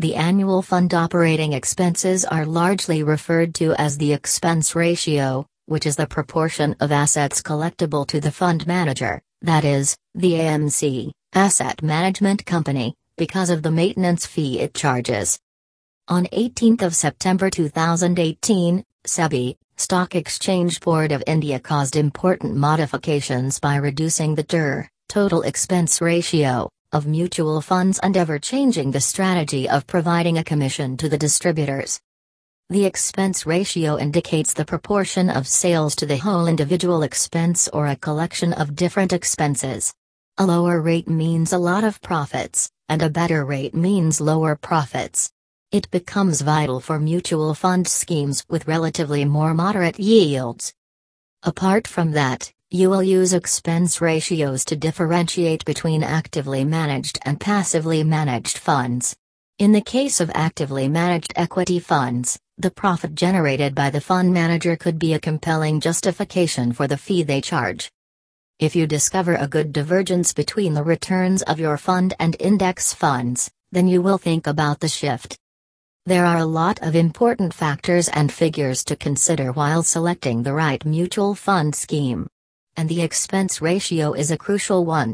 The annual fund operating expenses are largely referred to as the expense ratio, which is the proportion of assets collectible to the fund manager, that is, the AMC, asset management company, because of the maintenance fee it charges. On 18 September 2018, SEBI, Stock Exchange Board of India caused important modifications by reducing the TER, total expense ratio, of mutual funds and ever changing the strategy of providing a commission to the distributors. The expense ratio indicates the proportion of sales to the whole individual expense or a collection of different expenses. A lower rate means a lot of profits, and a better rate means lower profits. It becomes vital for mutual fund schemes with relatively more moderate yields. Apart from that, you will use expense ratios to differentiate between actively managed and passively managed funds. In the case of actively managed equity funds, the profit generated by the fund manager could be a compelling justification for the fee they charge. If you discover a good divergence between the returns of your fund and index funds, then you will think about the shift. There are a lot of important factors and figures to consider while selecting the right mutual fund scheme. And the expense ratio is a crucial one.